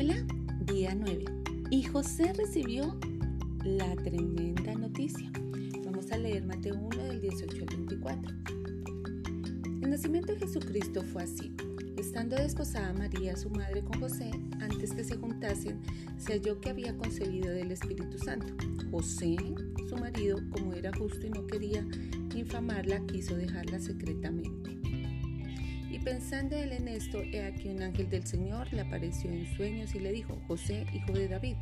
Hola, día 9. Y José recibió la tremenda noticia. Vamos a leer Mateo 1 del 18 al 24. El nacimiento de Jesucristo fue así. Estando desposada María, su madre, con José, antes que se juntasen, se halló que había concebido del Espíritu Santo. José, su marido, como era justo y no quería infamarla, quiso dejarla secretamente. Pensando él en esto, he aquí un ángel del Señor le apareció en sueños y le dijo, José, hijo de David,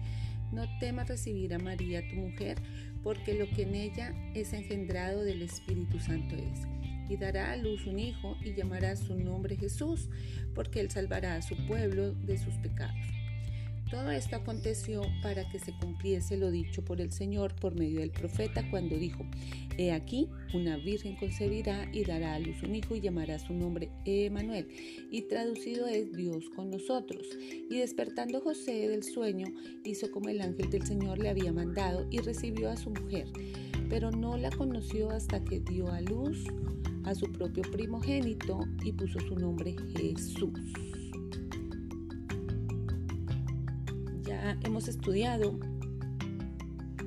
no temas recibir a María tu mujer, porque lo que en ella es engendrado del Espíritu Santo es. Y dará a luz un hijo y llamará su nombre Jesús, porque él salvará a su pueblo de sus pecados. Todo esto aconteció para que se cumpliese lo dicho por el Señor por medio del profeta cuando dijo, He aquí, una virgen concebirá y dará a luz un hijo y llamará su nombre Emanuel, y traducido es Dios con nosotros. Y despertando José del sueño, hizo como el ángel del Señor le había mandado y recibió a su mujer, pero no la conoció hasta que dio a luz a su propio primogénito y puso su nombre Jesús. Hemos estudiado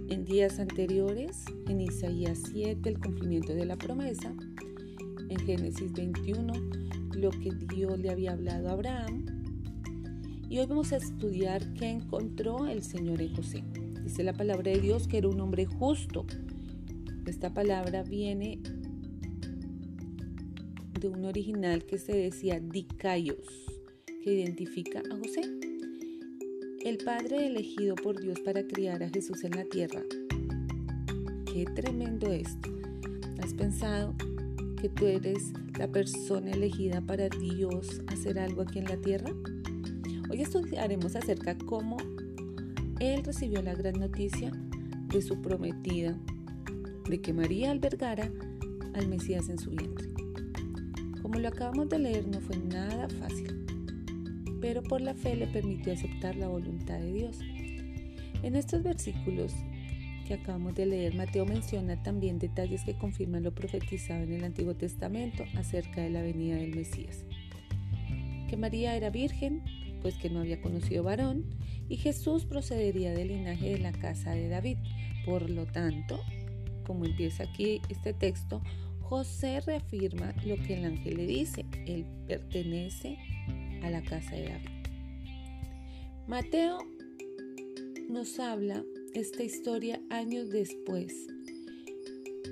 en días anteriores, en Isaías 7, el cumplimiento de la promesa, en Génesis 21, lo que Dios le había hablado a Abraham. Y hoy vamos a estudiar qué encontró el Señor en José. Dice la palabra de Dios que era un hombre justo. Esta palabra viene de un original que se decía Dicaios, que identifica a José el Padre elegido por Dios para criar a Jesús en la tierra. Qué tremendo esto. ¿Has pensado que tú eres la persona elegida para Dios hacer algo aquí en la tierra? Hoy estudiaremos acerca cómo Él recibió la gran noticia de su prometida, de que María albergara al Mesías en su vientre. Como lo acabamos de leer, no fue nada fácil pero por la fe le permitió aceptar la voluntad de Dios. En estos versículos que acabamos de leer, Mateo menciona también detalles que confirman lo profetizado en el Antiguo Testamento acerca de la venida del Mesías. Que María era virgen, pues que no había conocido varón, y Jesús procedería del linaje de la casa de David. Por lo tanto, como empieza aquí este texto, José reafirma lo que el ángel le dice, él pertenece a la casa de David. Mateo nos habla esta historia años después.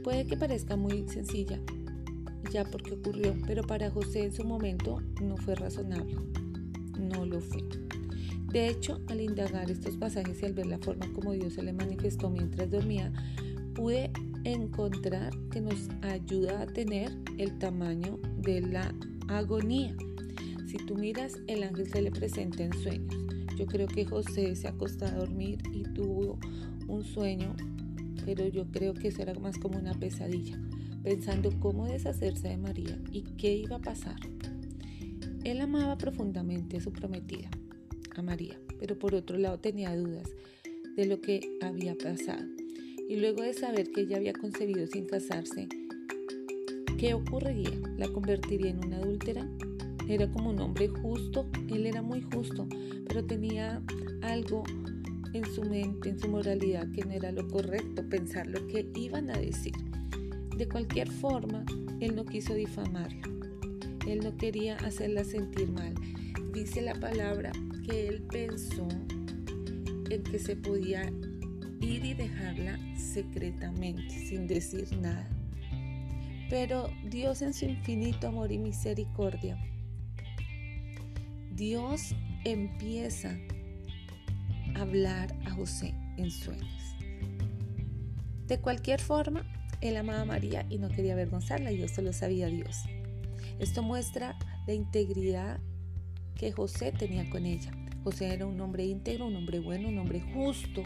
Puede que parezca muy sencilla, ya porque ocurrió, pero para José en su momento no fue razonable. No lo fue. De hecho, al indagar estos pasajes y al ver la forma como Dios se le manifestó mientras dormía, pude encontrar que nos ayuda a tener el tamaño de la agonía si tú miras, el ángel se le presenta en sueños. Yo creo que José se acostó a dormir y tuvo un sueño, pero yo creo que eso era más como una pesadilla, pensando cómo deshacerse de María y qué iba a pasar. Él amaba profundamente a su prometida, a María, pero por otro lado tenía dudas de lo que había pasado. Y luego de saber que ella había concebido sin casarse, ¿qué ocurriría? ¿La convertiría en una adúltera? Era como un hombre justo, él era muy justo, pero tenía algo en su mente, en su moralidad, que no era lo correcto, pensar lo que iban a decir. De cualquier forma, él no quiso difamarla, él no quería hacerla sentir mal. Dice la palabra que él pensó en que se podía ir y dejarla secretamente, sin decir nada. Pero Dios en su infinito amor y misericordia Dios empieza a hablar a José en sueños. De cualquier forma, él amaba a María y no quería avergonzarla y eso lo sabía Dios. Esto muestra la integridad que José tenía con ella. José era un hombre íntegro, un hombre bueno, un hombre justo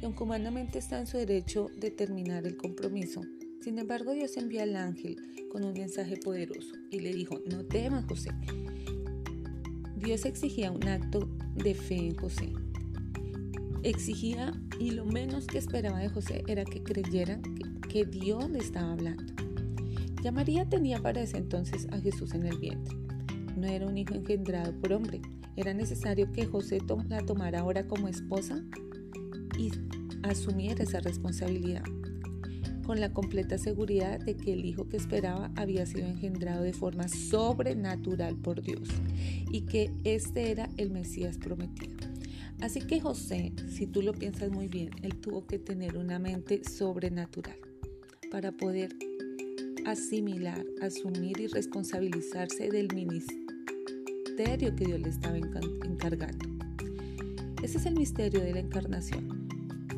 y aunque humanamente está en su derecho de terminar el compromiso. Sin embargo, Dios envía al ángel con un mensaje poderoso y le dijo, no temas José, Dios exigía un acto de fe en José. Exigía y lo menos que esperaba de José era que creyera que, Dios le estaba hablando. Ya María tenía para ese entonces a Jesús en el vientre. No era un hijo engendrado por hombre, Era necesario que José la tomara ahora como esposa y asumiera esa responsabilidad, con la completa seguridad de que el hijo que esperaba había sido engendrado de forma sobrenatural por Dios y que este era el Mesías prometido. Así que José, si tú lo piensas muy bien, él tuvo que tener una mente sobrenatural para poder asimilar, asumir y responsabilizarse del ministerio que Dios le estaba encargando. Ese es el misterio de la encarnación.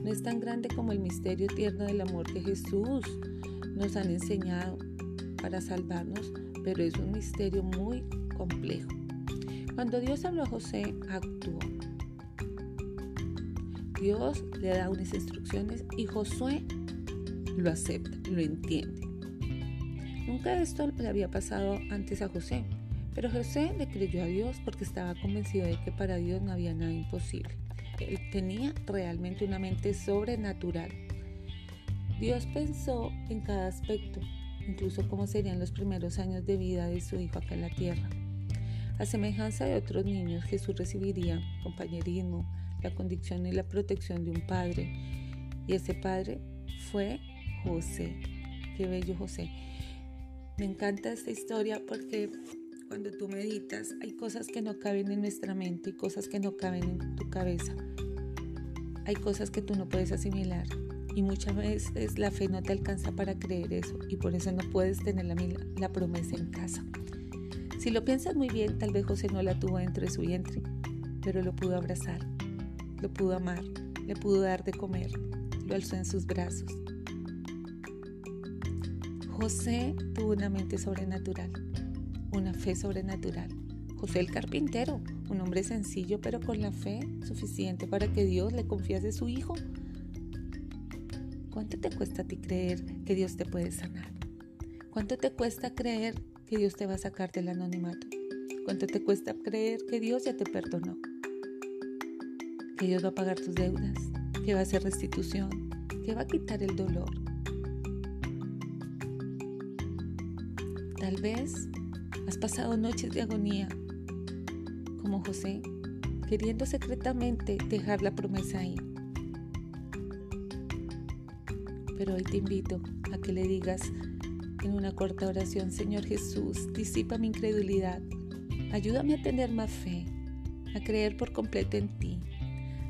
No es tan grande como el misterio tierno del amor que Jesús nos han enseñado para salvarnos, pero es un misterio muy complejo. Cuando Dios habló a José, actuó. Dios le da unas instrucciones y Josué lo acepta, lo entiende. Nunca esto le había pasado antes a José, pero José le creyó a Dios porque estaba convencido de que para Dios no había nada imposible. Él tenía realmente una mente sobrenatural. Dios pensó en cada aspecto, incluso cómo serían los primeros años de vida de su hijo acá en la tierra. A semejanza de otros niños, Jesús recibiría compañerismo, la condición y la protección de un padre. Y ese padre fue José. Qué bello José. Me encanta esta historia porque cuando tú meditas hay cosas que no caben en nuestra mente y cosas que no caben en tu cabeza. Hay cosas que tú no puedes asimilar y muchas veces la fe no te alcanza para creer eso y por eso no puedes tener la, promesa en casa. Si lo piensas muy bien, tal vez José no la tuvo dentro de su vientre, pero lo pudo abrazar, lo pudo amar, le pudo dar de comer, lo alzó en sus brazos José tuvo una mente sobrenatural, una fe sobrenatural. José el carpintero, un hombre sencillo pero con la fe suficiente para que Dios le confiase su hijo. ¿Cuánto te cuesta a ti creer que Dios te puede sanar? ¿Cuánto te cuesta creer que Dios te va a sacar del anonimato? ¿Cuánto te cuesta creer que Dios ya te perdonó? Que Dios va a pagar tus deudas, que va a hacer restitución, que va a quitar el dolor, Tal vez has pasado noches de agonía, como José, queriendo secretamente dejar la promesa ahí. Pero hoy te invito a que le digas en una corta oración, Señor Jesús, disipa mi incredulidad, ayúdame a tener más fe, a creer por completo en ti,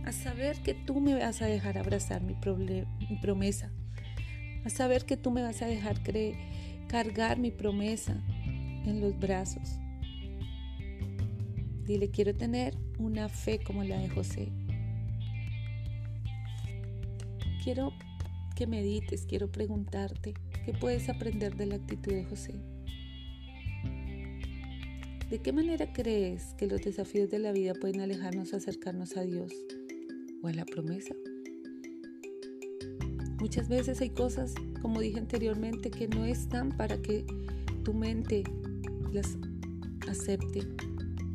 a saber que tú me vas a dejar abrazar mi, mi promesa, a saber que tú me vas a dejar cargar mi promesa en los brazos. Dile, quiero tener una fe como la de José. Quiero que medites, quiero preguntarte, ¿qué puedes aprender de la actitud de José? ¿De qué manera crees que los desafíos de la vida pueden alejarnos, acercarnos a Dios o a la promesa? Muchas veces hay cosas, como dije anteriormente, que no están para que tu mente las acepte,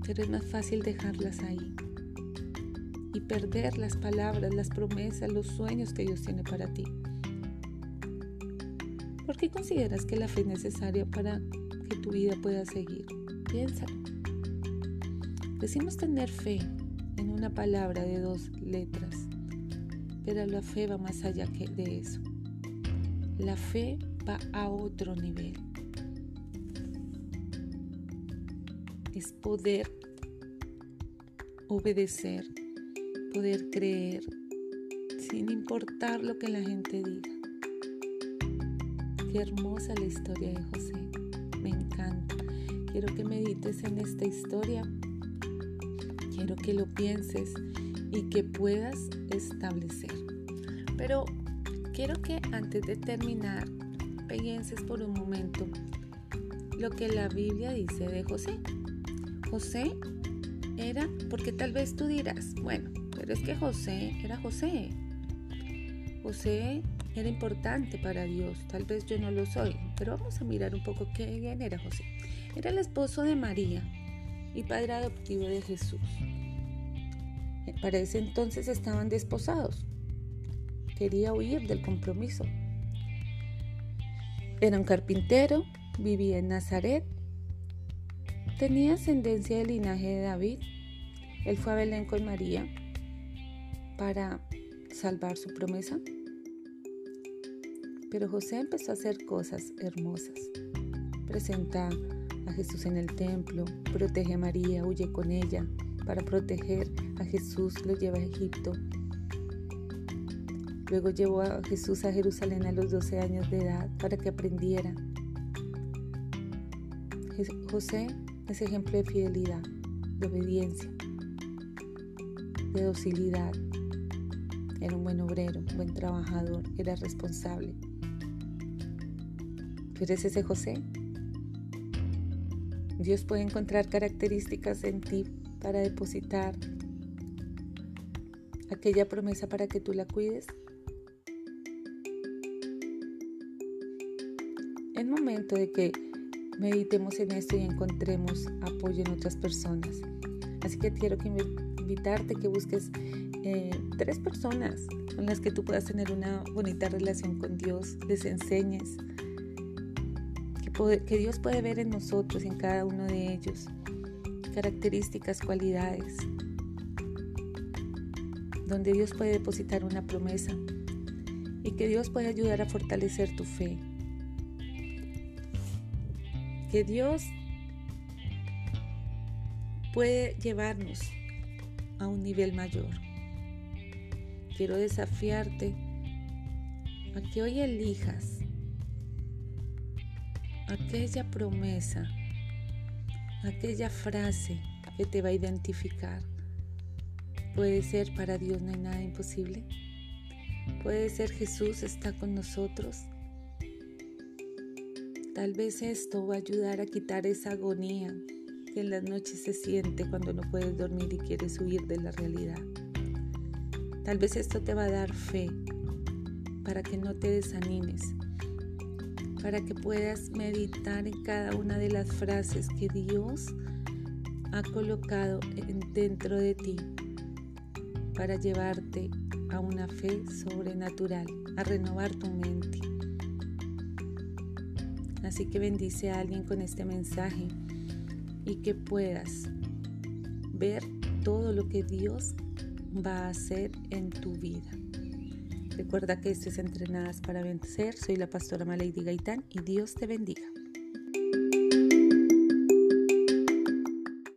pero es más fácil dejarlas ahí y perder las palabras, las promesas, los sueños que Dios tiene para ti. ¿Por qué consideras que la fe es necesaria para que tu vida pueda seguir? Piénsalo. Decimos tener fe en una palabra de dos letras, pero la fe va más allá que de eso. La fe va a otro nivel. Es poder obedecer, poder creer, sin importar lo que la gente diga. Qué hermosa la historia de José. Me encanta. Quiero que medites en esta historia. Quiero que lo pienses y que puedas establecer. Pero quiero que antes de terminar pienses por un momento lo que la Biblia dice de José. José era, porque tal vez tú dirás, bueno, pero es que José era José. José era importante para Dios, tal vez yo no lo soy, pero vamos a mirar un poco quién era José. Era el esposo de María y padre adoptivo de Jesús. Para ese entonces estaban desposados. Quería huir del compromiso. Era un carpintero, vivía en Nazaret, tenía ascendencia del linaje de David Él fue a Belén con María para salvar su promesa. Pero José empezó a hacer cosas hermosas. Presenta a Jesús en el templo, protege a María, huye con ella. Para proteger a Jesús lo lleva a Egipto. Luego llevó a Jesús a Jerusalén a los 12 años de edad para que aprendiera. José es ejemplo de fidelidad, de obediencia, de docilidad. Era un buen obrero, un buen trabajador, era responsable. ¿Tú eres ese José? Dios puede encontrar características en ti para depositar aquella promesa para que tú la cuides. Es momento de que meditemos en esto y encontremos apoyo en otras personas. Así que quiero que invitarte que busques eh, tres personas con las que tú puedas tener una bonita relación con Dios, les enseñes, que, Dios puede ver en nosotros, en cada uno de ellos, características, cualidades, donde Dios puede depositar una promesa y que Dios puede ayudar a fortalecer tu fe. Que Dios puede llevarnos a un nivel mayor. Quiero desafiarte a que hoy elijas aquella promesa, aquella frase que te va a identificar. Puede ser para Dios no hay nada imposible. Puede ser Jesús está con nosotros. Tal vez esto va a ayudar a quitar esa agonía que en las noches se siente cuando no puedes dormir y quieres huir de la realidad. Tal vez esto te va a dar fe para que no te desanimes, para que puedas meditar en cada una de las frases que Dios ha colocado dentro de ti para llevarte a una fe sobrenatural, a renovar tu mente. Así que bendice a alguien con este mensaje y que puedas ver todo lo que Dios va a hacer en tu vida. Recuerda que esto es Entrenadas para Vencer. Soy la pastora Malady Gaitán y Dios te bendiga.